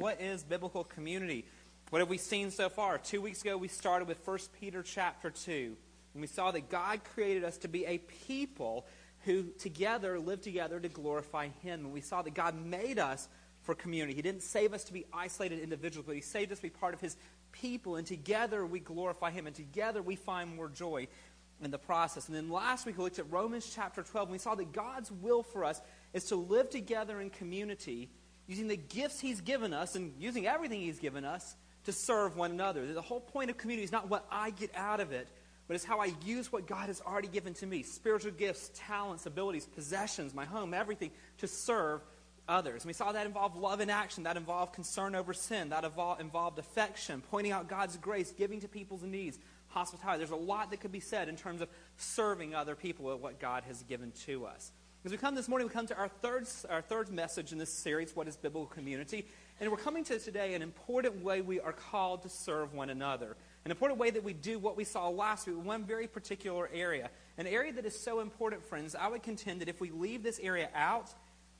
what is biblical community? What have we seen so far? Two weeks ago, we started with 1 Peter chapter 2. And we saw that God created us to be a people who together live together to glorify Him. And we saw that God made us for community. He didn't save us to be isolated individuals, but He saved us to be part of His people. And together we glorify Him. And together we find more joy in the process. And then last week we looked at Romans chapter 12. And we saw that God's will for us is to live together in community using the gifts He's given us and using everything He's given us to serve one another. The whole point of community is not what I get out of it, but it's how I use what God has already given to me spiritual gifts, talents, abilities, possessions, my home, everything to serve others. And we saw that involved love in action, that involved concern over sin, that involved affection, pointing out God's grace, giving to people's needs, hospitality. There's a lot that could be said in terms of serving other people with what God has given to us. As we come this morning, we come to our third, our third message in this series, What is Biblical Community? And we're coming to today an important way we are called to serve one another. An important way that we do what we saw last week, one very particular area. An area that is so important, friends, I would contend that if we leave this area out,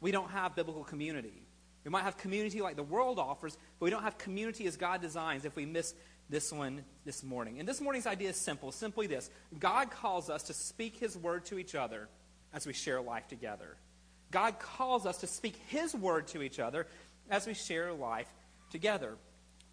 we don't have biblical community. We might have community like the world offers, but we don't have community as God designs if we miss this one this morning. And this morning's idea is simple simply this God calls us to speak His word to each other as we share life together. God calls us to speak His word to each other as we share life together.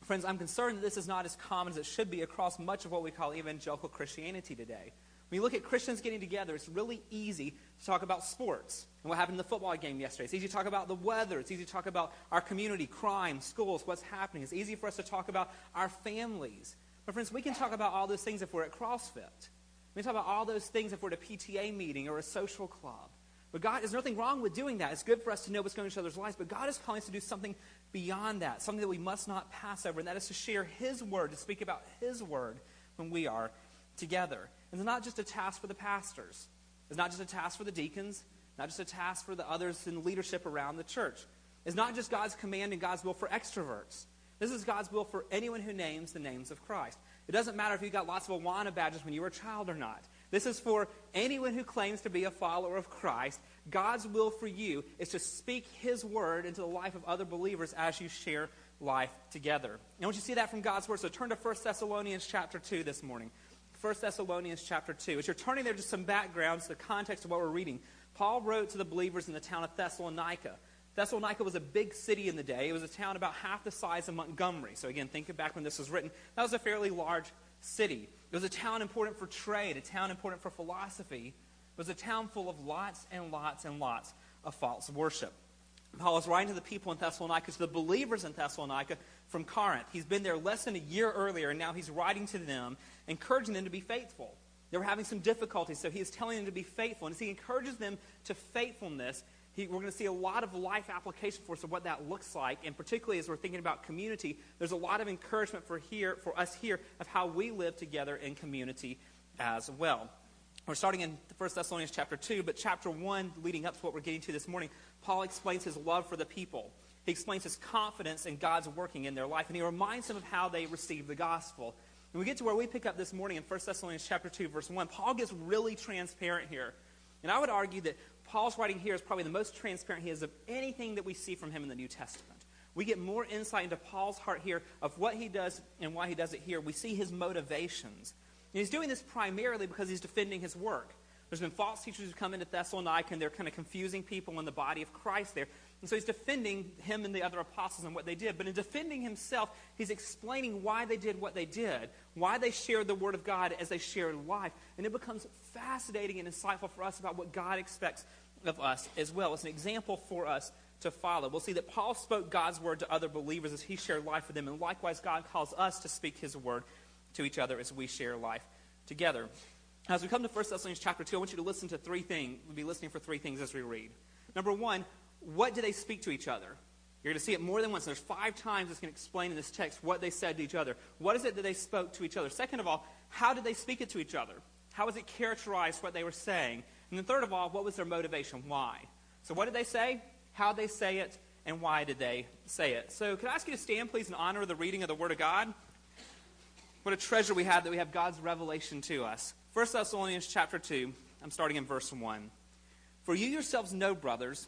Friends, I'm concerned that this is not as common as it should be across much of what we call evangelical Christianity today. When you look at Christians getting together, it's really easy to talk about sports and what happened in the football game yesterday. It's easy to talk about the weather. It's easy to talk about our community, crime, schools, what's happening. It's easy for us to talk about our families. But, friends, we can talk about all those things if we're at CrossFit. We talk about all those things if we're at a PTA meeting or a social club. But God, there's nothing wrong with doing that. It's good for us to know what's going on in each other's lives. But God is calling us to do something beyond that, something that we must not pass over, and that is to share His word, to speak about His word when we are together. And it's not just a task for the pastors. It's not just a task for the deacons, not just a task for the others in leadership around the church. It's not just God's command and God's will for extroverts. This is God's will for anyone who names the names of Christ. It doesn't matter if you got lots of Awana badges when you were a child or not. This is for anyone who claims to be a follower of Christ. God's will for you is to speak His word into the life of other believers as you share life together. And want you see that from God's word. So turn to 1 Thessalonians chapter 2 this morning. 1 Thessalonians chapter 2. As you're turning there, just some background, the context of what we're reading. Paul wrote to the believers in the town of Thessalonica. Thessalonica was a big city in the day. It was a town about half the size of Montgomery. So, again, think back when this was written. That was a fairly large city. It was a town important for trade, a town important for philosophy. It was a town full of lots and lots and lots of false worship. Paul is writing to the people in Thessalonica, to the believers in Thessalonica from Corinth. He's been there less than a year earlier, and now he's writing to them, encouraging them to be faithful. They were having some difficulties, so he is telling them to be faithful. And as he encourages them to faithfulness, he, we're going to see a lot of life application for us of what that looks like. And particularly as we're thinking about community, there's a lot of encouragement for, here, for us here of how we live together in community as well. We're starting in 1 Thessalonians chapter 2, but chapter 1, leading up to what we're getting to this morning, Paul explains his love for the people. He explains his confidence in God's working in their life, and he reminds them of how they received the gospel. And we get to where we pick up this morning in 1 Thessalonians chapter 2, verse 1. Paul gets really transparent here. And I would argue that Paul's writing here is probably the most transparent he is of anything that we see from him in the New Testament. We get more insight into Paul's heart here of what he does and why he does it here. We see his motivations. And he's doing this primarily because he's defending his work. There's been false teachers who come into Thessalonica and they're kind of confusing people in the body of Christ there. And so he's defending him and the other apostles and what they did. But in defending himself, he's explaining why they did what they did, why they shared the Word of God as they shared life. And it becomes fascinating and insightful for us about what God expects of us as well. It's an example for us to follow. We'll see that Paul spoke God's Word to other believers as he shared life with them. And likewise, God calls us to speak his Word to each other as we share life together. As we come to 1 Thessalonians chapter 2, I want you to listen to three things. We'll be listening for three things as we read. Number one, what do they speak to each other? You're going to see it more than once. There's five times it's going to explain in this text what they said to each other. What is it that they spoke to each other? Second of all, how did they speak it to each other? How was it characterized what they were saying? And then third of all, what was their motivation? Why? So what did they say? How did they say it? And why did they say it? So could I ask you to stand, please, in honor of the reading of the Word of God? What a treasure we have that we have God's revelation to us. 1 Thessalonians chapter 2, I'm starting in verse 1. For you yourselves know, brothers,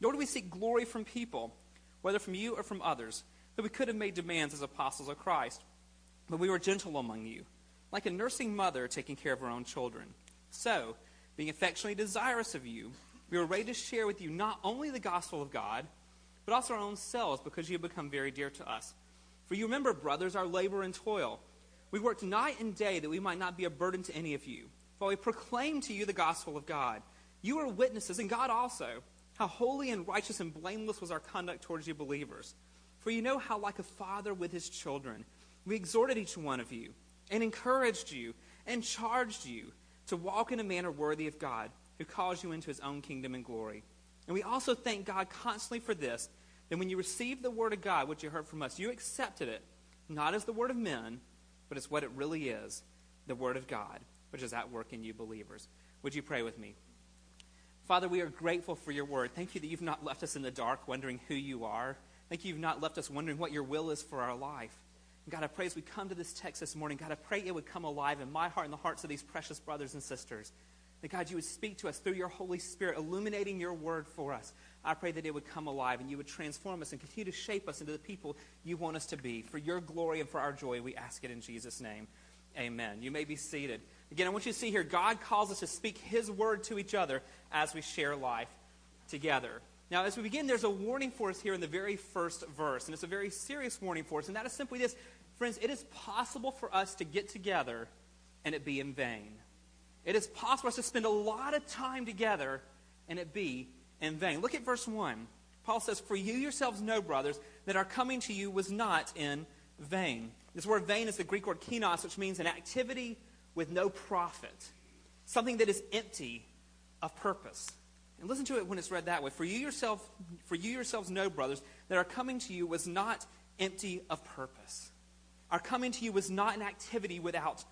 Nor do we seek glory from people, whether from you or from others, that we could have made demands as apostles of Christ. But we were gentle among you, like a nursing mother taking care of her own children. So, being affectionately desirous of you, we were ready to share with you not only the gospel of God, but also our own selves, because you have become very dear to us. For you remember, brothers, our labor and toil. We worked night and day that we might not be a burden to any of you. While we proclaimed to you the gospel of God, you are witnesses, and God also, how holy and righteous and blameless was our conduct towards you believers. For you know how, like a father with his children, we exhorted each one of you, and encouraged you, and charged you to walk in a manner worthy of God, who calls you into his own kingdom and glory. And we also thank God constantly for this that when you received the word of God, which you heard from us, you accepted it, not as the word of men, but as what it really is the word of God, which is at work in you believers. Would you pray with me? Father, we are grateful for your word. Thank you that you've not left us in the dark wondering who you are. Thank you you've not left us wondering what your will is for our life. And God, I pray as we come to this text this morning, God, I pray it would come alive in my heart and the hearts of these precious brothers and sisters. That God, you would speak to us through your Holy Spirit, illuminating your word for us. I pray that it would come alive and you would transform us and continue to shape us into the people you want us to be. For your glory and for our joy, we ask it in Jesus' name. Amen. You may be seated. Again, I want you to see here God calls us to speak his word to each other as we share life together. Now, as we begin, there's a warning for us here in the very first verse, and it's a very serious warning for us, and that is simply this Friends, it is possible for us to get together and it be in vain. It is possible for us to spend a lot of time together and it be in vain. Look at verse 1. Paul says, For you yourselves know, brothers, that our coming to you was not in vain. This word vain is the Greek word kenos, which means an activity with no profit, something that is empty of purpose. And listen to it when it's read that way. For you, yourself, for you yourselves know, brothers, that our coming to you was not empty of purpose. Our coming to you was not an activity without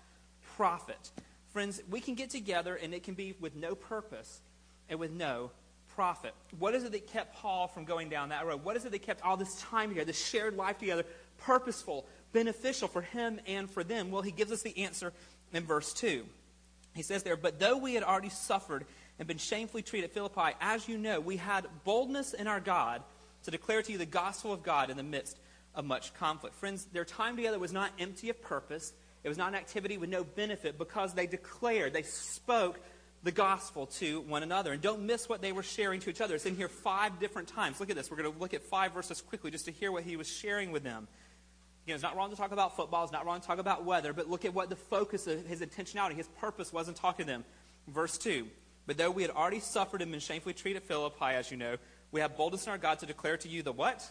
profit. Friends, we can get together and it can be with no purpose and with no profit. What is it that kept Paul from going down that road? What is it that kept all this time together, this shared life together, purposeful, beneficial for him and for them? Well, he gives us the answer in verse 2. He says there, But though we had already suffered and been shamefully treated at Philippi, as you know, we had boldness in our God to declare to you the gospel of God in the midst of much conflict. Friends, their time together was not empty of purpose. It was not an activity with no benefit because they declared, they spoke the gospel to one another. And don't miss what they were sharing to each other. It's in here five different times. Look at this. We're going to look at five verses quickly just to hear what he was sharing with them. It's not wrong to talk about football. It's not wrong to talk about weather. But look at what the focus of his intentionality, his purpose was in talking to them. Verse 2. But though we had already suffered and been shamefully treated at Philippi, as you know, we have boldness in our God to declare to you the what?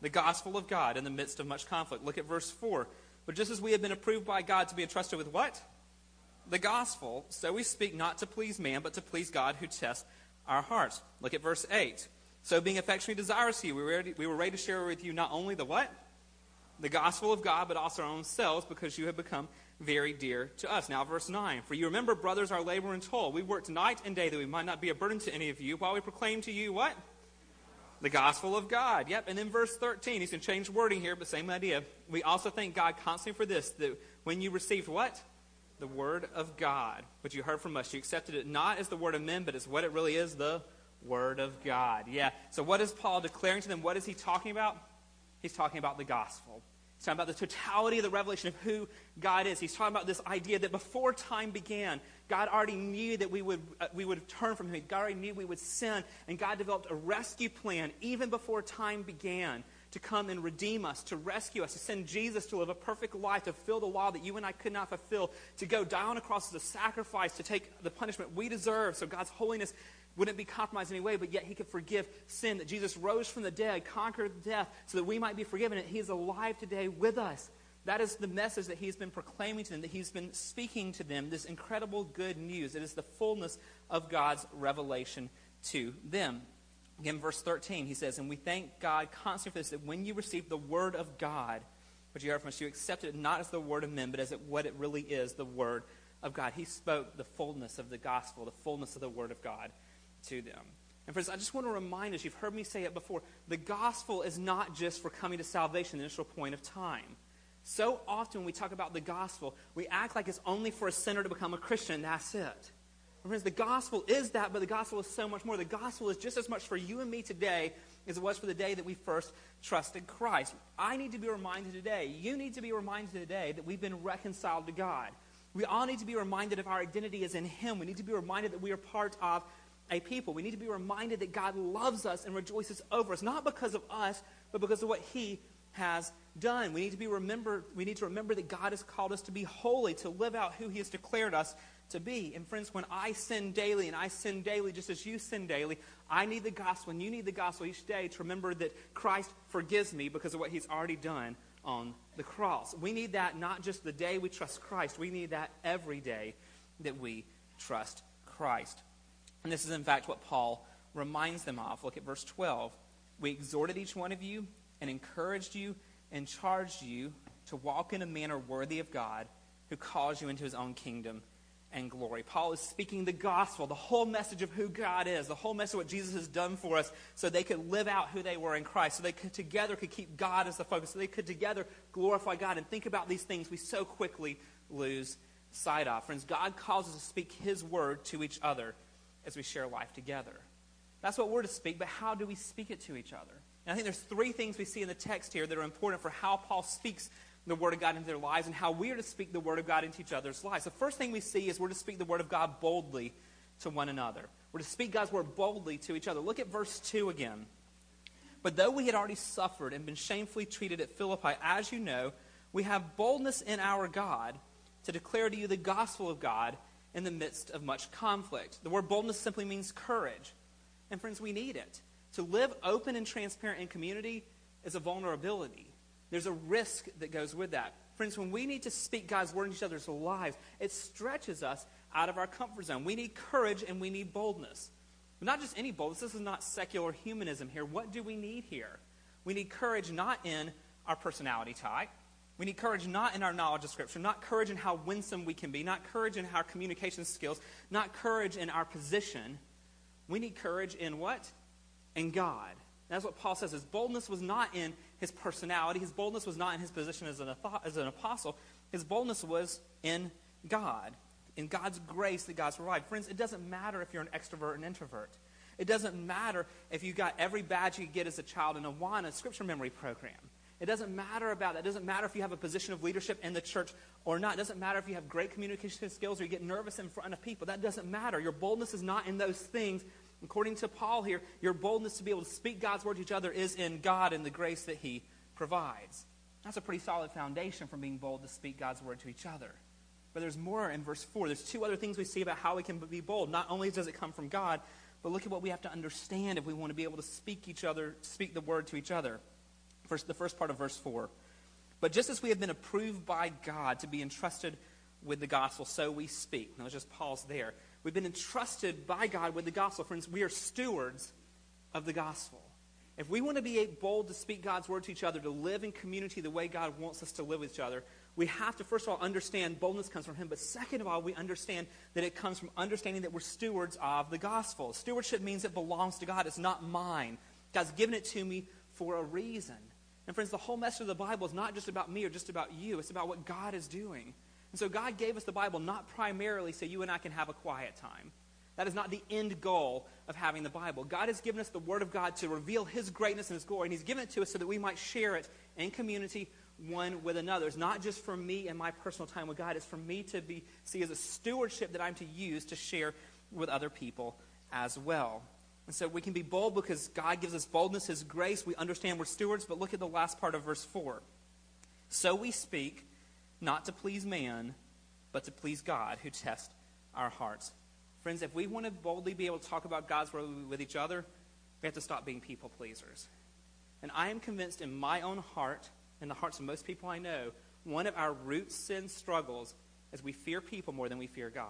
The gospel of God in the midst of much conflict. Look at verse 4. But just as we have been approved by God to be entrusted with what? the gospel, so we speak not to please man, but to please God who tests our hearts. Look at verse 8. So being affectionately desirous of you, we were, we were ready to share with you not only the what? The gospel of God, but also our own selves, because you have become very dear to us. Now, verse 9. For you remember, brothers, our labor and toil. We worked night and day that we might not be a burden to any of you, while we proclaim to you what? The gospel of God. Yep. And then verse 13. He's going to change wording here, but same idea. We also thank God constantly for this, that when you received what? the Word of God, which you heard from us. You accepted it not as the Word of men, but as what it really is the Word of God. Yeah. So, what is Paul declaring to them? What is he talking about? He's talking about the gospel. He's talking about the totality of the revelation of who God is. He's talking about this idea that before time began, God already knew that we would, uh, we would turn from Him. God already knew we would sin. And God developed a rescue plan even before time began to come and redeem us, to rescue us, to send Jesus to live a perfect life, to fulfill the law that you and I could not fulfill, to go die on a cross as a sacrifice, to take the punishment we deserve so God's holiness wouldn't be compromised in any way, but yet he could forgive sin, that Jesus rose from the dead, conquered death, so that we might be forgiven, and he is alive today with us. That is the message that he's been proclaiming to them, that he's been speaking to them, this incredible good news. It is the fullness of God's revelation to them. Again, verse 13, he says, And we thank God constantly for this, that when you received the word of God, which you heard from us, you accepted it not as the word of men, but as it, what it really is, the word of God. He spoke the fullness of the gospel, the fullness of the word of God to them. And friends, I just want to remind us, you've heard me say it before, the gospel is not just for coming to salvation, the initial point of time. So often when we talk about the gospel, we act like it's only for a sinner to become a Christian, that's it. Friends, the gospel is that, but the gospel is so much more. The gospel is just as much for you and me today as it was for the day that we first trusted Christ. I need to be reminded today, you need to be reminded today that we've been reconciled to God. We all need to be reminded of our identity is in Him. We need to be reminded that we are part of a people. We need to be reminded that God loves us and rejoices over us, not because of us, but because of what He has done. We need to be remember we need to remember that God has called us to be holy, to live out who He has declared us to be. And friends, when I sin daily, and I sin daily just as you sin daily, I need the gospel, and you need the gospel each day to remember that Christ forgives me because of what he's already done on the cross. We need that not just the day we trust Christ, we need that every day that we trust Christ. And this is, in fact, what Paul reminds them of. Look at verse 12. We exhorted each one of you and encouraged you and charged you to walk in a manner worthy of God who calls you into his own kingdom and glory. Paul is speaking the gospel, the whole message of who God is, the whole message of what Jesus has done for us, so they could live out who they were in Christ, so they could together could keep God as the focus, so they could together glorify God and think about these things we so quickly lose sight of. Friends, God calls us to speak His word to each other as we share life together. That's what we're to speak, but how do we speak it to each other? And I think there's three things we see in the text here that are important for how Paul speaks the Word of God into their lives and how we are to speak the Word of God into each other's lives. The first thing we see is we're to speak the Word of God boldly to one another. We're to speak God's Word boldly to each other. Look at verse 2 again. But though we had already suffered and been shamefully treated at Philippi, as you know, we have boldness in our God to declare to you the gospel of God in the midst of much conflict. The word boldness simply means courage. And friends, we need it. To live open and transparent in community is a vulnerability. There's a risk that goes with that. Friends, when we need to speak God's word in each other's lives, it stretches us out of our comfort zone. We need courage and we need boldness. But not just any boldness. This is not secular humanism here. What do we need here? We need courage not in our personality type. We need courage not in our knowledge of Scripture, not courage in how winsome we can be, not courage in our communication skills, not courage in our position. We need courage in what? In God. That's what Paul says. His boldness was not in his personality. His boldness was not in his position as an, as an apostle. His boldness was in God, in God's grace that God's provided. Friends, it doesn't matter if you're an extrovert and introvert. It doesn't matter if you got every badge you get as a child in a Awana scripture memory program. It doesn't matter about that. It doesn't matter if you have a position of leadership in the church or not. It doesn't matter if you have great communication skills or you get nervous in front of people. That doesn't matter. Your boldness is not in those things. According to Paul here, your boldness to be able to speak God's word to each other is in God and the grace that He provides. That's a pretty solid foundation from being bold to speak God's word to each other. But there's more in verse 4. There's two other things we see about how we can be bold. Not only does it come from God, but look at what we have to understand if we want to be able to speak each other, speak the word to each other. First, the first part of verse 4. But just as we have been approved by God to be entrusted with the gospel, so we speak. Now let's just pause there. We've been entrusted by God with the gospel. Friends, we are stewards of the gospel. If we want to be bold to speak God's word to each other, to live in community the way God wants us to live with each other, we have to, first of all, understand boldness comes from Him. But second of all, we understand that it comes from understanding that we're stewards of the gospel. Stewardship means it belongs to God, it's not mine. God's given it to me for a reason. And friends, the whole message of the Bible is not just about me or just about you, it's about what God is doing. And so God gave us the Bible not primarily so you and I can have a quiet time. That is not the end goal of having the Bible. God has given us the Word of God to reveal His greatness and His glory, and He's given it to us so that we might share it in community one with another. It's not just for me and my personal time with God, it's for me to be see as a stewardship that I'm to use to share with other people as well. And so we can be bold because God gives us boldness, His grace. We understand we're stewards, but look at the last part of verse 4. So we speak not to please man, but to please God who tests our hearts. Friends, if we want to boldly be able to talk about God's word with each other, we have to stop being people pleasers. And I am convinced in my own heart, in the hearts of most people I know, one of our root sin struggles is we fear people more than we fear God.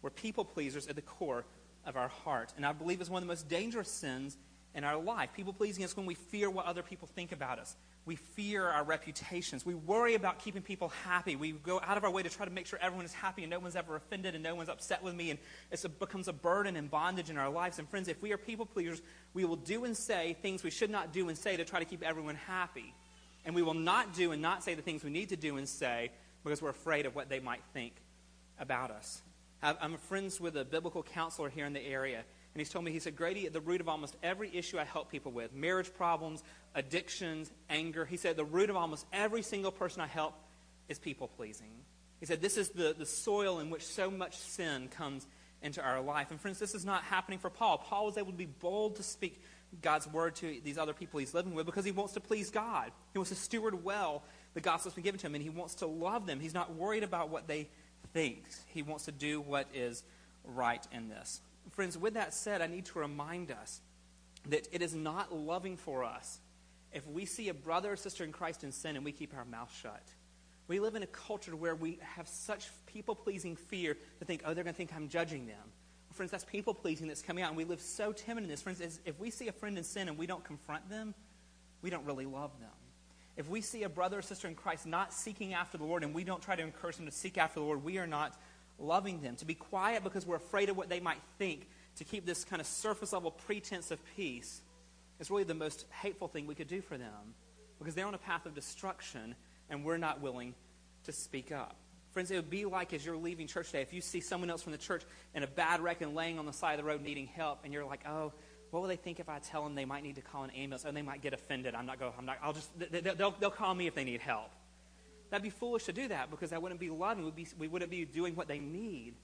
We're people pleasers at the core of our heart. And I believe it's one of the most dangerous sins in our life. People pleasing is when we fear what other people think about us. We fear our reputations. We worry about keeping people happy. We go out of our way to try to make sure everyone is happy and no one's ever offended and no one's upset with me. And it becomes a burden and bondage in our lives. And friends, if we are people pleasers, we will do and say things we should not do and say to try to keep everyone happy. And we will not do and not say the things we need to do and say because we're afraid of what they might think about us. I'm friends with a biblical counselor here in the area and he's told me, he said, Grady, at the root of almost every issue I help people with, marriage problems, addictions, anger, he said, the root of almost every single person I help is people pleasing. He said, this is the, the soil in which so much sin comes into our life. And friends, this is not happening for Paul. Paul was able to be bold to speak God's word to these other people he's living with because he wants to please God. He wants to steward well the gospel's been given to him, and he wants to love them. He's not worried about what they think. He wants to do what is right in this. Friends, with that said, I need to remind us that it is not loving for us if we see a brother or sister in Christ in sin and we keep our mouth shut. We live in a culture where we have such people pleasing fear to think, oh, they're going to think I'm judging them. Friends, that's people pleasing that's coming out, and we live so timid in this. Friends, if we see a friend in sin and we don't confront them, we don't really love them. If we see a brother or sister in Christ not seeking after the Lord and we don't try to encourage them to seek after the Lord, we are not loving them, to be quiet because we're afraid of what they might think, to keep this kind of surface level pretense of peace, is really the most hateful thing we could do for them because they're on a path of destruction and we're not willing to speak up. Friends, it would be like as you're leaving church today, if you see someone else from the church in a bad wreck and laying on the side of the road needing help, and you're like, oh, what will they think if I tell them they might need to call an ambulance? Or they might get offended. I'm not going, I'm not, I'll just, they'll, they'll call me if they need help. That'd be foolish to do that because that wouldn't be loving. We'd be, we wouldn't be doing what they need.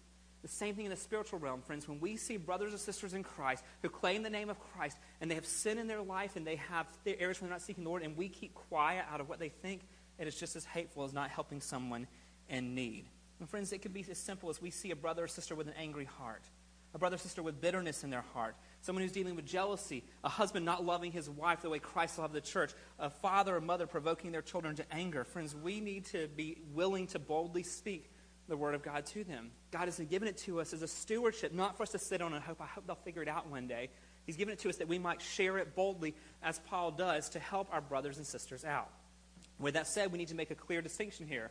The same thing in the spiritual realm, friends. When we see brothers and sisters in Christ who claim the name of Christ and they have sin in their life and they have areas where they're not seeking the Lord and we keep quiet out of what they think, it is just as hateful as not helping someone in need. And friends, it could be as simple as we see a brother or sister with an angry heart, a brother or sister with bitterness in their heart, someone who's dealing with jealousy, a husband not loving his wife the way Christ loved the church, a father or mother provoking their children to anger. Friends, we need to be willing to boldly speak the Word of God to them. God has given it to us as a stewardship, not for us to sit on and hope, I hope they'll figure it out one day. He's given it to us that we might share it boldly, as Paul does, to help our brothers and sisters out. With that said, we need to make a clear distinction here.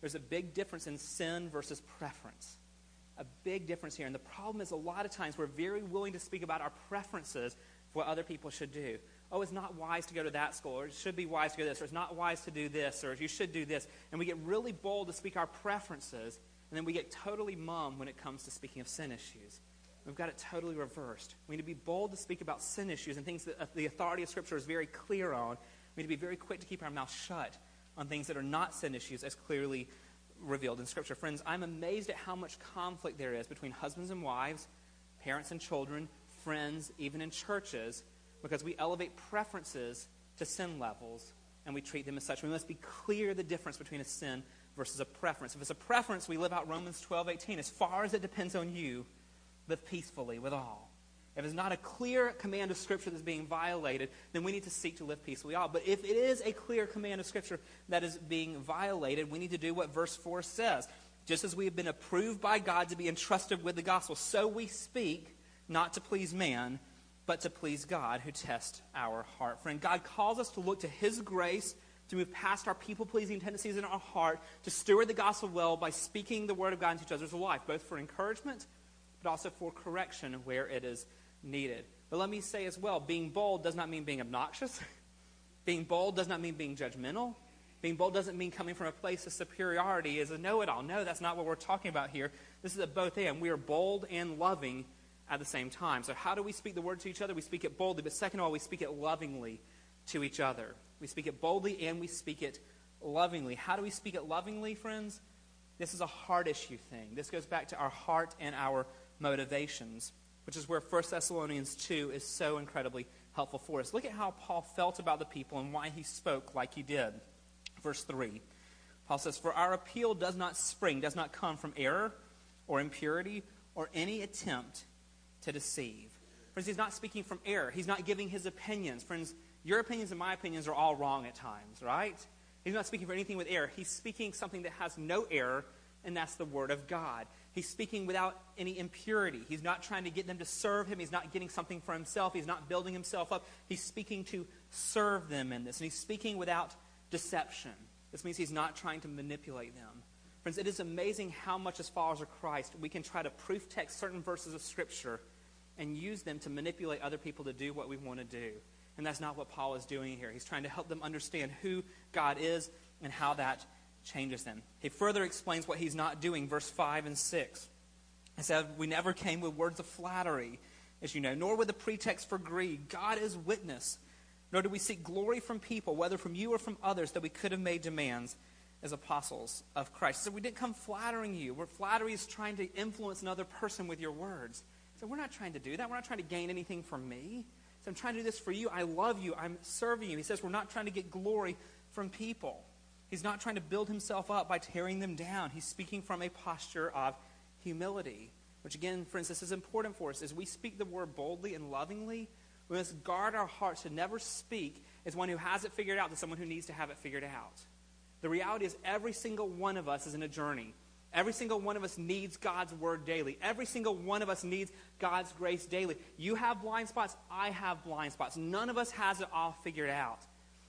There's a big difference in sin versus preference a big difference here. And the problem is, a lot of times we're very willing to speak about our preferences for what other people should do. Oh, it's not wise to go to that school, or it should be wise to go to this, or it's not wise to do this, or you should do this. And we get really bold to speak our preferences, and then we get totally mum when it comes to speaking of sin issues. We've got it totally reversed. We need to be bold to speak about sin issues and things that uh, the authority of Scripture is very clear on. We need to be very quick to keep our mouth shut on things that are not sin issues as clearly revealed in Scripture. Friends, I'm amazed at how much conflict there is between husbands and wives, parents and children, friends, even in churches, because we elevate preferences to sin levels and we treat them as such. We must be clear the difference between a sin versus a preference. If it's a preference, we live out Romans 12, 18. As far as it depends on you, live peacefully with all. If it's not a clear command of Scripture that's being violated, then we need to seek to live peacefully all. But if it is a clear command of Scripture that is being violated, we need to do what verse 4 says. Just as we have been approved by God to be entrusted with the gospel, so we speak not to please man, but to please God who tests our heart. Friend, God calls us to look to His grace to move past our people pleasing tendencies in our heart, to steward the gospel well by speaking the word of God into each other's life, both for encouragement, but also for correction where it is needed. But let me say as well being bold does not mean being obnoxious. being bold does not mean being judgmental. Being bold doesn't mean coming from a place of superiority as a know it all. No, that's not what we're talking about here. This is a both and. We are bold and loving at the same time. So, how do we speak the word to each other? We speak it boldly, but second of all, we speak it lovingly to each other. We speak it boldly and we speak it lovingly. How do we speak it lovingly, friends? This is a heart issue thing. This goes back to our heart and our motivations which is where 1 Thessalonians 2 is so incredibly helpful for us. Look at how Paul felt about the people and why he spoke like he did. Verse 3. Paul says, For our appeal does not spring, does not come from error or impurity or any attempt to deceive. Friends, he's not speaking from error. He's not giving his opinions. Friends, your opinions and my opinions are all wrong at times, right? He's not speaking for anything with error. He's speaking something that has no error, and that's the Word of God. He's speaking without any impurity. He's not trying to get them to serve him. He's not getting something for himself. He's not building himself up. He's speaking to serve them in this. And he's speaking without deception. This means he's not trying to manipulate them. Friends, it is amazing how much, as followers of Christ, we can try to proof text certain verses of Scripture and use them to manipulate other people to do what we want to do. And that's not what Paul is doing here. He's trying to help them understand who God is and how that changes them. He further explains what he's not doing, verse 5 and 6. He said, We never came with words of flattery, as you know, nor with a pretext for greed. God is witness. Nor do we seek glory from people, whether from you or from others, that we could have made demands as apostles of Christ. So we didn't come flattering you. Where flattery is trying to influence another person with your words. So we're not trying to do that. We're not trying to gain anything from me. So I'm trying to do this for you. I love you. I'm serving you. He says we're not trying to get glory from people. He's not trying to build himself up by tearing them down. He's speaking from a posture of humility. Which, again, friends, this is important for us. As we speak the word boldly and lovingly, we must guard our hearts to never speak as one who has it figured out to someone who needs to have it figured out. The reality is, every single one of us is in a journey. Every single one of us needs God's word daily. Every single one of us needs God's grace daily. You have blind spots. I have blind spots. None of us has it all figured out.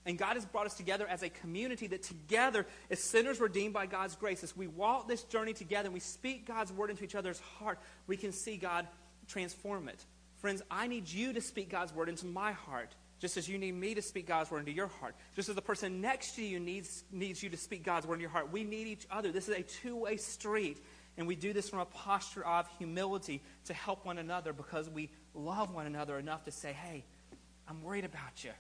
And God has brought us together as a community that together, as sinners redeemed by God's grace, as we walk this journey together and we speak God's word into each other's heart, we can see God transform it. Friends, I need you to speak God's word into my heart, just as you need me to speak God's word into your heart. Just as the person next to you needs, needs you to speak God's word into your heart. We need each other. This is a two way street. And we do this from a posture of humility to help one another because we love one another enough to say, hey, I'm worried about you.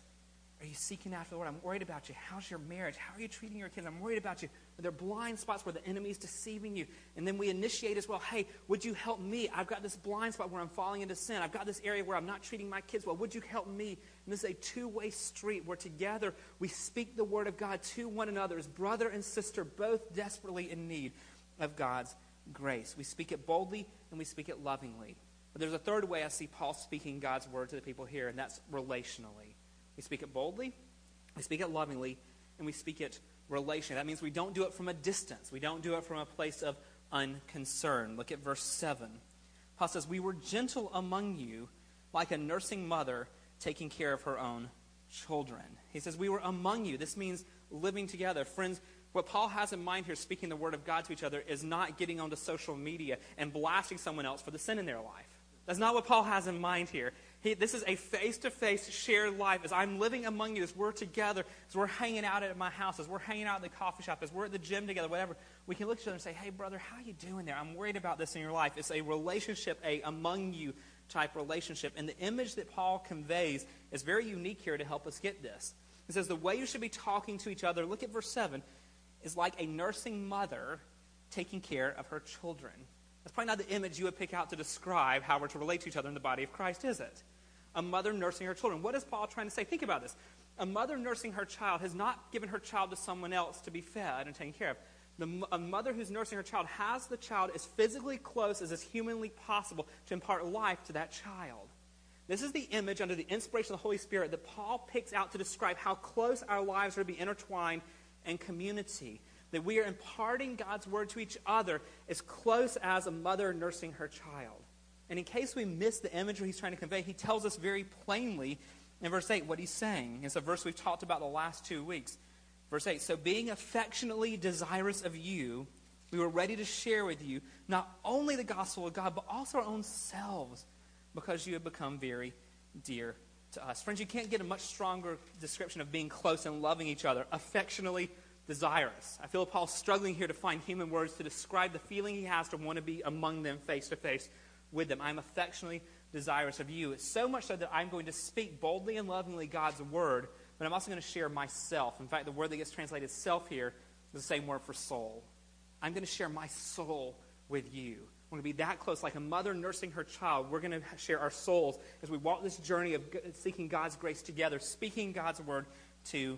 Are you seeking after the Lord? I'm worried about you. How's your marriage? How are you treating your kids? I'm worried about you. Are there blind spots where the enemy is deceiving you? And then we initiate as well. Hey, would you help me? I've got this blind spot where I'm falling into sin. I've got this area where I'm not treating my kids well. Would you help me? And this is a two way street where together we speak the word of God to one another as brother and sister, both desperately in need of God's grace. We speak it boldly and we speak it lovingly. But there's a third way I see Paul speaking God's word to the people here, and that's relationally. We speak it boldly, we speak it lovingly, and we speak it relationally. That means we don't do it from a distance. We don't do it from a place of unconcern. Look at verse 7. Paul says, We were gentle among you, like a nursing mother taking care of her own children. He says, We were among you. This means living together. Friends, what Paul has in mind here, speaking the word of God to each other, is not getting onto social media and blasting someone else for the sin in their life. That's not what Paul has in mind here. He, this is a face to face shared life. As I'm living among you, as we're together, as we're hanging out at my house, as we're hanging out at the coffee shop, as we're at the gym together, whatever, we can look at each other and say, hey, brother, how are you doing there? I'm worried about this in your life. It's a relationship, a among you type relationship. And the image that Paul conveys is very unique here to help us get this. He says, the way you should be talking to each other, look at verse 7, is like a nursing mother taking care of her children. That's probably not the image you would pick out to describe how we're to relate to each other in the body of Christ, is it? A mother nursing her children. What is Paul trying to say? Think about this. A mother nursing her child has not given her child to someone else to be fed and taken care of. The, a mother who's nursing her child has the child as physically close as is humanly possible to impart life to that child. This is the image under the inspiration of the Holy Spirit that Paul picks out to describe how close our lives are to be intertwined in community that we are imparting God's word to each other as close as a mother nursing her child. And in case we miss the imagery he's trying to convey, he tells us very plainly in verse 8 what he's saying. It's a verse we've talked about the last two weeks. Verse 8 So, being affectionately desirous of you, we were ready to share with you not only the gospel of God, but also our own selves, because you have become very dear to us. Friends, you can't get a much stronger description of being close and loving each other. Affectionately desirous. I feel Paul struggling here to find human words to describe the feeling he has to want to be among them face to face with them. I'm affectionately desirous of you. It's so much so that I'm going to speak boldly and lovingly God's word, but I'm also going to share myself. In fact, the word that gets translated self here is the same word for soul. I'm going to share my soul with you. We're going to be that close, like a mother nursing her child. We're going to share our souls as we walk this journey of seeking God's grace together, speaking God's word to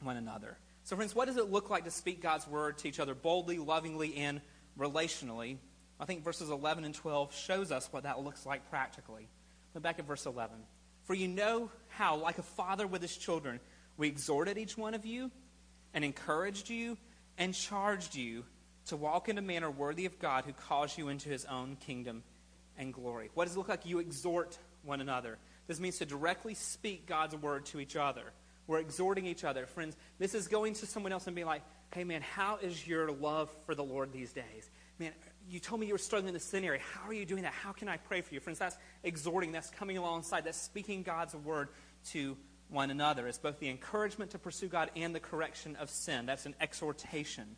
one another. So, friends, what does it look like to speak God's word to each other boldly, lovingly, and relationally? I think verses 11 and 12 shows us what that looks like practically. Look back at verse 11. For you know how, like a father with his children, we exhorted each one of you and encouraged you and charged you to walk in a manner worthy of God who calls you into his own kingdom and glory. What does it look like? You exhort one another. This means to directly speak God's word to each other. We're exhorting each other. Friends, this is going to someone else and being like, hey, man, how is your love for the Lord these days? Man, you told me you were struggling in the sin area. How are you doing that? How can I pray for you? Friends, that's exhorting. That's coming alongside. That's speaking God's word to one another. It's both the encouragement to pursue God and the correction of sin. That's an exhortation.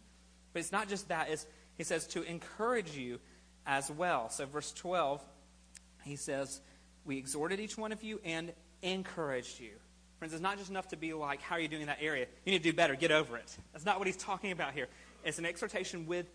But it's not just that. It's, he says to encourage you as well. So, verse 12, he says, We exhorted each one of you and encouraged you. Friends, it's not just enough to be like, How are you doing in that area? You need to do better. Get over it. That's not what he's talking about here. It's an exhortation with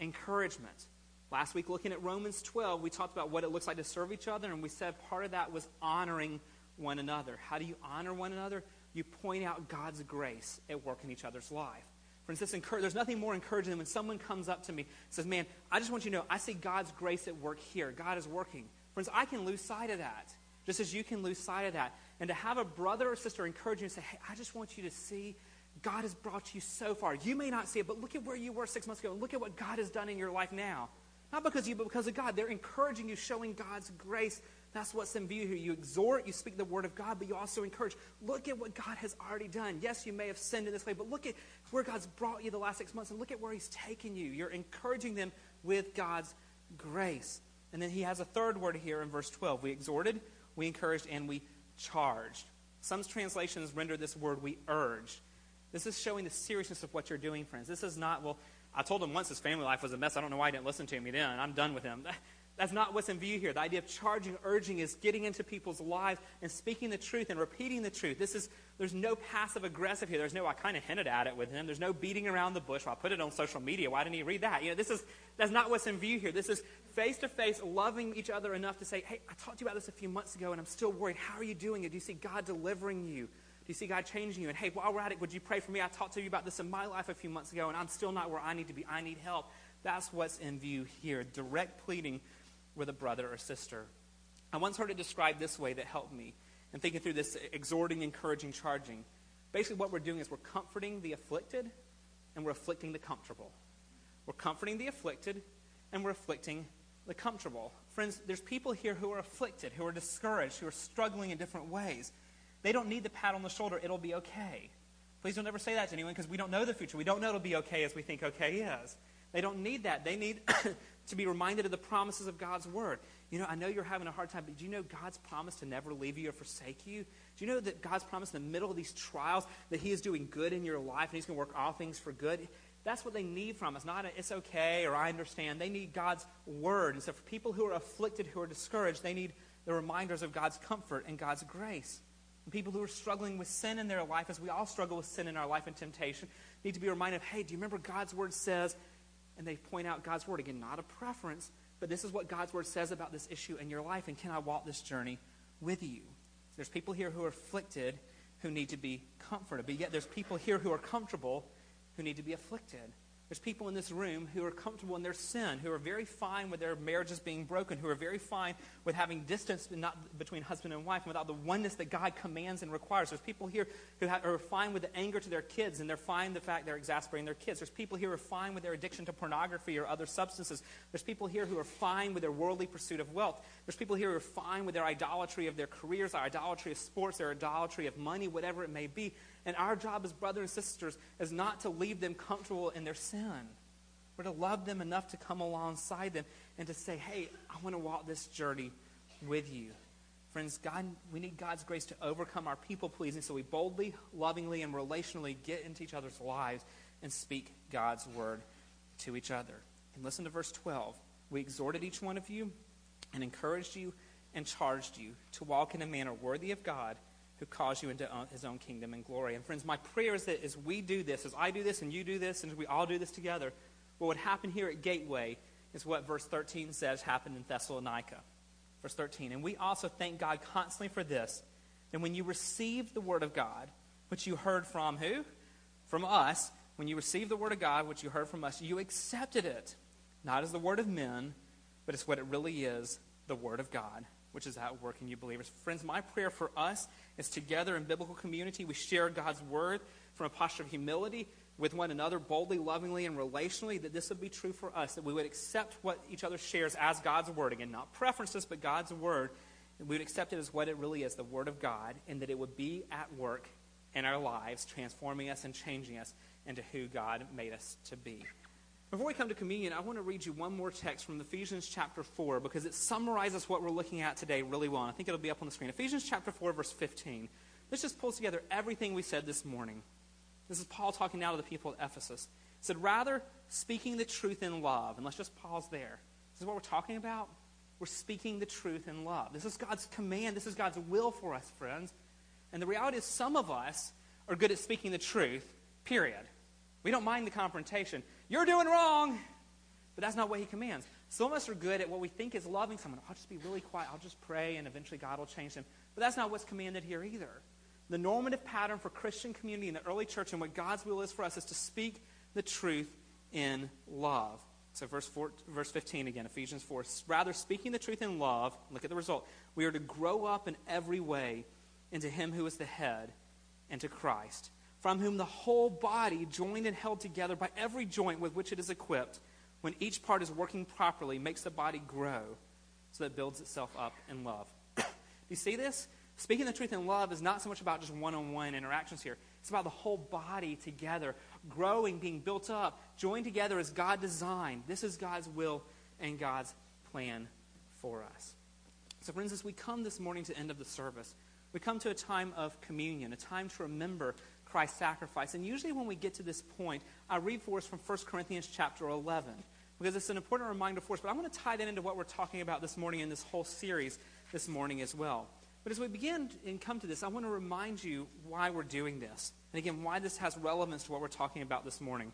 encouragement. Last week, looking at Romans 12, we talked about what it looks like to serve each other, and we said part of that was honoring one another. How do you honor one another? You point out God's grace at work in each other's life. For instance, there's nothing more encouraging than when someone comes up to me and says, Man, I just want you to know, I see God's grace at work here. God is working. Friends, I can lose sight of that, just as you can lose sight of that. And to have a brother or sister encourage you and say, Hey, I just want you to see God has brought you so far. You may not see it, but look at where you were six months ago. Look at what God has done in your life now. Not because of you, but because of God. They're encouraging you, showing God's grace that's what's in view here. You exhort, you speak the word of God, but you also encourage. Look at what God has already done. Yes, you may have sinned in this way, but look at where God's brought you the last six months and look at where He's taken you. You're encouraging them with God's grace. And then He has a third word here in verse 12. We exhorted, we encouraged, and we charged. Some translations render this word we urged. This is showing the seriousness of what you're doing, friends. This is not, well, I told him once his family life was a mess. I don't know why he didn't listen to me then. I'm done with him. That's not what's in view here. The idea of charging, urging is getting into people's lives and speaking the truth and repeating the truth. This is there's no passive aggressive here. There's no I kind of hinted at it with him. There's no beating around the bush. Well, I put it on social media. Why didn't he read that? You know, this is that's not what's in view here. This is face to face, loving each other enough to say, "Hey, I talked to you about this a few months ago, and I'm still worried. How are you doing it? Do you see God delivering you? Do you see God changing you? And hey, while we're at it, would you pray for me? I talked to you about this in my life a few months ago, and I'm still not where I need to be. I need help. That's what's in view here. Direct pleading with a brother or sister. I once heard it described this way that helped me in thinking through this exhorting, encouraging, charging. Basically, what we're doing is we're comforting the afflicted and we're afflicting the comfortable. We're comforting the afflicted and we're afflicting the comfortable. Friends, there's people here who are afflicted, who are discouraged, who are struggling in different ways. They don't need the pat on the shoulder, it'll be okay. Please don't ever say that to anyone because we don't know the future. We don't know it'll be okay as we think okay is. They don't need that. They need to be reminded of the promises of God's word. You know, I know you're having a hard time, but do you know God's promise to never leave you or forsake you? Do you know that God's promise in the middle of these trials that He is doing good in your life and He's going to work all things for good? That's what they need from us. Not a, it's okay or I understand. They need God's word. And so for people who are afflicted, who are discouraged, they need the reminders of God's comfort and God's grace. And people who are struggling with sin in their life, as we all struggle with sin in our life and temptation, need to be reminded of, hey, do you remember God's word says and they point out God's word. Again, not a preference, but this is what God's word says about this issue in your life, and can I walk this journey with you? There's people here who are afflicted who need to be comforted, but yet there's people here who are comfortable who need to be afflicted. There's people in this room who are comfortable in their sin, who are very fine with their marriages being broken, who are very fine with having distance not between husband and wife, and without the oneness that God commands and requires. There's people here who are fine with the anger to their kids, and they're fine the fact they're exasperating their kids. There's people here who are fine with their addiction to pornography or other substances. There's people here who are fine with their worldly pursuit of wealth. There's people here who are fine with their idolatry of their careers, their idolatry of sports, their idolatry of money, whatever it may be. And our job as brothers and sisters is not to leave them comfortable in their sin. We're to love them enough to come alongside them and to say, hey, I want to walk this journey with you. Friends, God, we need God's grace to overcome our people pleasing so we boldly, lovingly, and relationally get into each other's lives and speak God's word to each other. And listen to verse 12. We exhorted each one of you and encouraged you and charged you to walk in a manner worthy of God who calls you into uh, his own kingdom and glory. And friends, my prayer is that as we do this, as I do this and you do this, and as we all do this together, what would happen here at Gateway is what verse 13 says happened in Thessalonica. Verse 13. And we also thank God constantly for this. And when you received the word of God, which you heard from who? From us. When you received the word of God, which you heard from us, you accepted it, not as the word of men, but as what it really is the word of God which is at work in you believers. Friends, my prayer for us is together in biblical community, we share God's word from a posture of humility, with one another boldly, lovingly, and relationally, that this would be true for us, that we would accept what each other shares as God's Word. Again, not preferences, but God's Word. And we would accept it as what it really is, the Word of God, and that it would be at work in our lives, transforming us and changing us into who God made us to be. Before we come to communion, I want to read you one more text from Ephesians chapter 4 because it summarizes what we're looking at today really well. And I think it'll be up on the screen. Ephesians chapter 4, verse 15. This just pulls together everything we said this morning. This is Paul talking now to the people at Ephesus. He said, Rather, speaking the truth in love. And let's just pause there. This is what we're talking about. We're speaking the truth in love. This is God's command. This is God's will for us, friends. And the reality is, some of us are good at speaking the truth, period. We don't mind the confrontation. You're doing wrong. But that's not what he commands. Some of us are good at what we think is loving someone. I'll just be really quiet. I'll just pray, and eventually God will change them. But that's not what's commanded here either. The normative pattern for Christian community in the early church and what God's will is for us is to speak the truth in love. So, verse, four, verse 15 again, Ephesians 4. Rather, speaking the truth in love, look at the result. We are to grow up in every way into Him who is the head, and to Christ from whom the whole body, joined and held together by every joint with which it is equipped, when each part is working properly, makes the body grow so that it builds itself up in love. Do you see this? Speaking the truth in love is not so much about just one on one interactions here. It's about the whole body together, growing, being built up, joined together as God designed. This is God's will and God's plan for us. So, friends, as we come this morning to the end of the service, we come to a time of communion, a time to remember Christ's sacrifice. And usually when we get to this point, I read for us from 1 Corinthians chapter 11 because it's an important reminder for us. But I want to tie that into what we're talking about this morning in this whole series this morning as well. But as we begin and come to this, I want to remind you why we're doing this. And again, why this has relevance to what we're talking about this morning.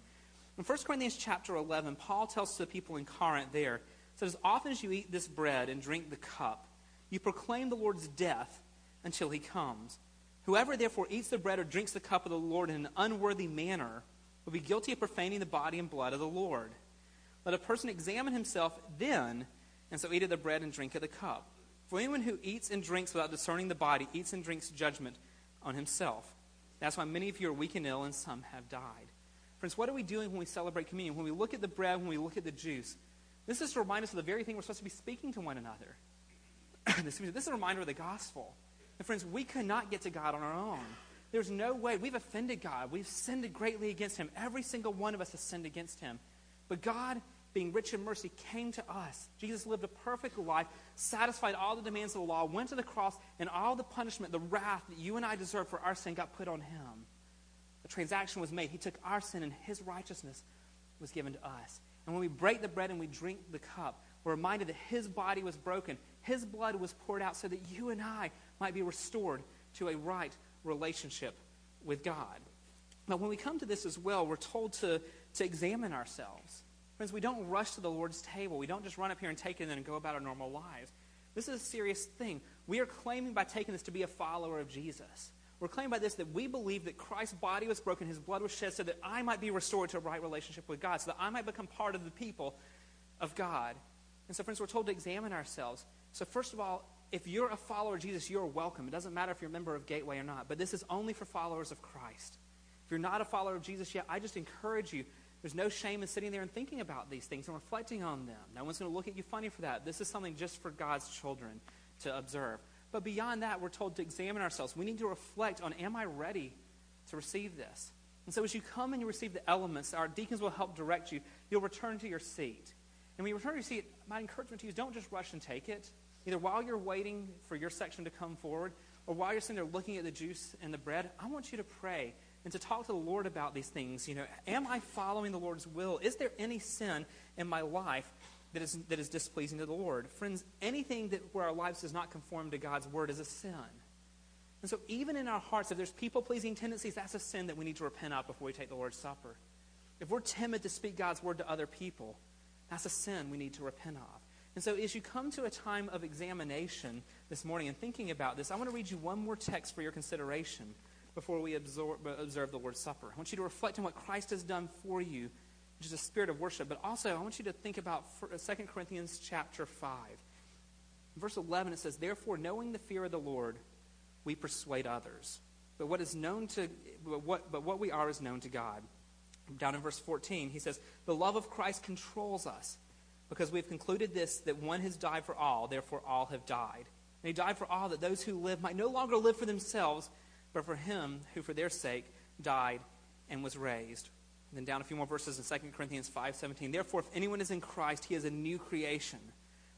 In 1 Corinthians chapter 11, Paul tells the people in Corinth there, says, As often as you eat this bread and drink the cup, you proclaim the Lord's death until he comes. Whoever therefore eats the bread or drinks the cup of the Lord in an unworthy manner will be guilty of profaning the body and blood of the Lord. Let a person examine himself then, and so eat of the bread and drink of the cup. For anyone who eats and drinks without discerning the body eats and drinks judgment on himself. That's why many of you are weak and ill, and some have died. Friends, what are we doing when we celebrate communion? When we look at the bread, when we look at the juice, this is to remind us of the very thing we're supposed to be speaking to one another. this is a reminder of the gospel. And friends, we cannot get to God on our own. There's no way. We've offended God. We've sinned greatly against Him. Every single one of us has sinned against Him. But God, being rich in mercy, came to us. Jesus lived a perfect life, satisfied all the demands of the law, went to the cross, and all the punishment, the wrath that you and I deserve for our sin got put on Him. The transaction was made. He took our sin, and His righteousness was given to us. And when we break the bread and we drink the cup, we're reminded that His body was broken, His blood was poured out so that you and I might be restored to a right relationship with God. But when we come to this as well, we're told to, to examine ourselves. Friends, we don't rush to the Lord's table. We don't just run up here and take it and go about our normal lives. This is a serious thing. We are claiming by taking this to be a follower of Jesus. We're claiming by this that we believe that Christ's body was broken, his blood was shed, so that I might be restored to a right relationship with God, so that I might become part of the people of God. And so, friends, we're told to examine ourselves. So, first of all, if you're a follower of Jesus, you're welcome. It doesn't matter if you're a member of Gateway or not, but this is only for followers of Christ. If you're not a follower of Jesus yet, I just encourage you. There's no shame in sitting there and thinking about these things and reflecting on them. No one's going to look at you funny for that. This is something just for God's children to observe. But beyond that, we're told to examine ourselves. We need to reflect on am I ready to receive this? And so as you come and you receive the elements, our deacons will help direct you. You'll return to your seat. And when you return to your seat, my encouragement to you is don't just rush and take it. Either while you're waiting for your section to come forward, or while you're sitting there looking at the juice and the bread, I want you to pray and to talk to the Lord about these things. You know, am I following the Lord's will? Is there any sin in my life that is, that is displeasing to the Lord? Friends, anything that where our lives does not conform to God's word is a sin. And so even in our hearts, if there's people-pleasing tendencies, that's a sin that we need to repent of before we take the Lord's Supper. If we're timid to speak God's word to other people, that's a sin we need to repent of. And so, as you come to a time of examination this morning and thinking about this, I want to read you one more text for your consideration before we absorb, observe the Lord's Supper. I want you to reflect on what Christ has done for you, which is a spirit of worship. But also, I want you to think about 2 uh, Corinthians chapter 5. In verse 11, it says, Therefore, knowing the fear of the Lord, we persuade others. But what is known to, but what, but what we are is known to God. Down in verse 14, he says, The love of Christ controls us because we've concluded this that one has died for all, therefore all have died. And he died for all that those who live might no longer live for themselves, but for him who for their sake died and was raised. And then down a few more verses in 2 Corinthians 5:17. Therefore if anyone is in Christ, he is a new creation.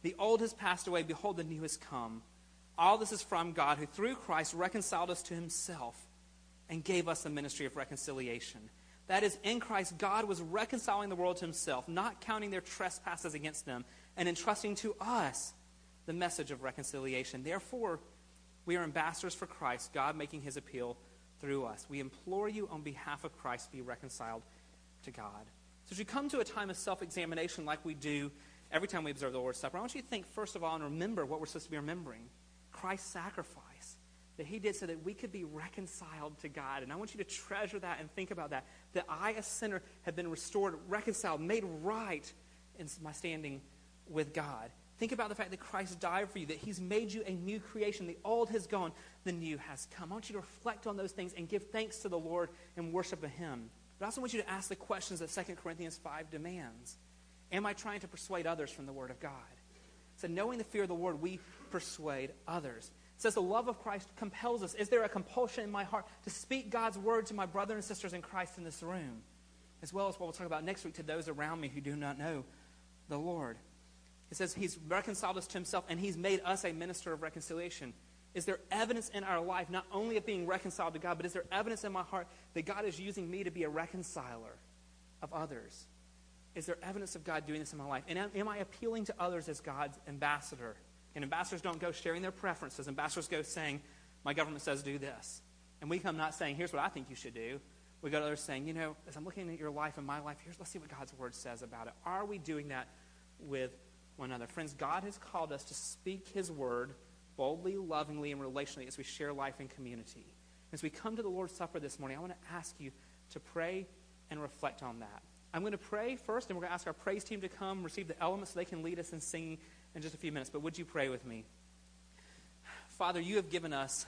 The old has passed away, behold the new has come. All this is from God who through Christ reconciled us to himself and gave us the ministry of reconciliation. That is, in Christ, God was reconciling the world to himself, not counting their trespasses against them, and entrusting to us the message of reconciliation. Therefore, we are ambassadors for Christ, God making his appeal through us. We implore you on behalf of Christ, be reconciled to God. So, as you come to a time of self examination like we do every time we observe the Lord's Supper, I want you to think, first of all, and remember what we're supposed to be remembering Christ's sacrifice that he did so that we could be reconciled to God. And I want you to treasure that and think about that. That I, a sinner, have been restored, reconciled, made right in my standing with God. Think about the fact that Christ died for you, that he's made you a new creation. The old has gone, the new has come. I want you to reflect on those things and give thanks to the Lord and worship him. But I also want you to ask the questions that 2 Corinthians 5 demands. Am I trying to persuade others from the Word of God? So, knowing the fear of the Lord, we persuade others. It says the love of Christ compels us. Is there a compulsion in my heart to speak God's word to my brothers and sisters in Christ in this room? As well as what we'll talk about next week to those around me who do not know the Lord. It says he's reconciled us to himself and he's made us a minister of reconciliation. Is there evidence in our life not only of being reconciled to God, but is there evidence in my heart that God is using me to be a reconciler of others? Is there evidence of God doing this in my life? And am I appealing to others as God's ambassador? And ambassadors don't go sharing their preferences. Ambassadors go saying, My government says do this. And we come not saying, Here's what I think you should do. We go to others saying, You know, as I'm looking at your life and my life, here's let's see what God's word says about it. Are we doing that with one another? Friends, God has called us to speak his word boldly, lovingly, and relationally as we share life in community. As we come to the Lord's Supper this morning, I want to ask you to pray and reflect on that. I'm going to pray first, and we're going to ask our praise team to come receive the elements so they can lead us in singing in just a few minutes, but would you pray with me? Father, you have given us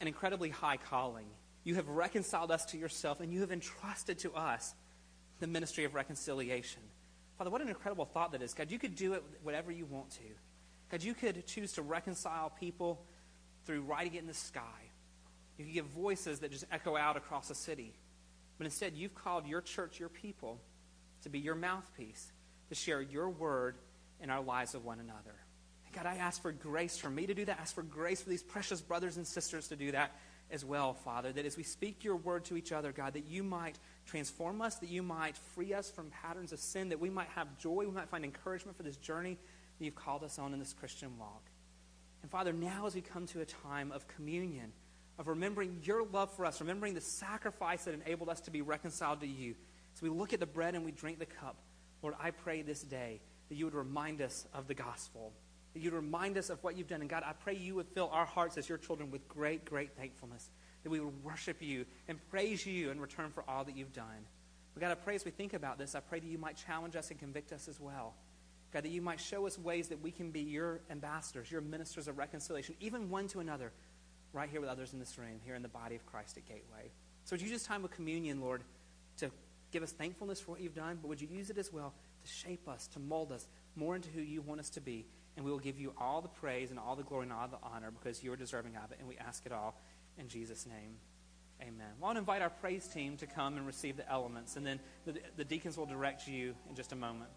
an incredibly high calling. You have reconciled us to yourself, and you have entrusted to us the ministry of reconciliation. Father, what an incredible thought that is. God, you could do it whatever you want to. God, you could choose to reconcile people through writing it in the sky. You could give voices that just echo out across a city. But instead, you've called your church, your people, to be your mouthpiece, to share your word in our lives of one another. God, I ask for grace for me to do that. I ask for grace for these precious brothers and sisters to do that as well, Father. That as we speak your word to each other, God, that you might transform us, that you might free us from patterns of sin, that we might have joy, we might find encouragement for this journey that you've called us on in this Christian walk. And Father, now as we come to a time of communion, of remembering your love for us, remembering the sacrifice that enabled us to be reconciled to you, as we look at the bread and we drink the cup, Lord, I pray this day that you would remind us of the gospel, that you'd remind us of what you've done. And God, I pray you would fill our hearts as your children with great, great thankfulness, that we would worship you and praise you in return for all that you've done. But God, I pray as we think about this, I pray that you might challenge us and convict us as well. God, that you might show us ways that we can be your ambassadors, your ministers of reconciliation, even one to another, right here with others in this room, here in the body of Christ at Gateway. So would you use time of communion, Lord, to give us thankfulness for what you've done, but would you use it as well to shape us, to mold us more into who you want us to be. And we will give you all the praise and all the glory and all the honor because you're deserving of it. And we ask it all in Jesus' name. Amen. Well, I want to invite our praise team to come and receive the elements, and then the, the deacons will direct you in just a moment.